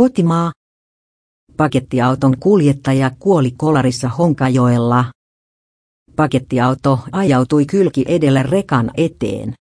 Kotimaa. Pakettiauton kuljettaja kuoli kolarissa Honkajoella. Pakettiauto ajautui kylki edellä rekan eteen.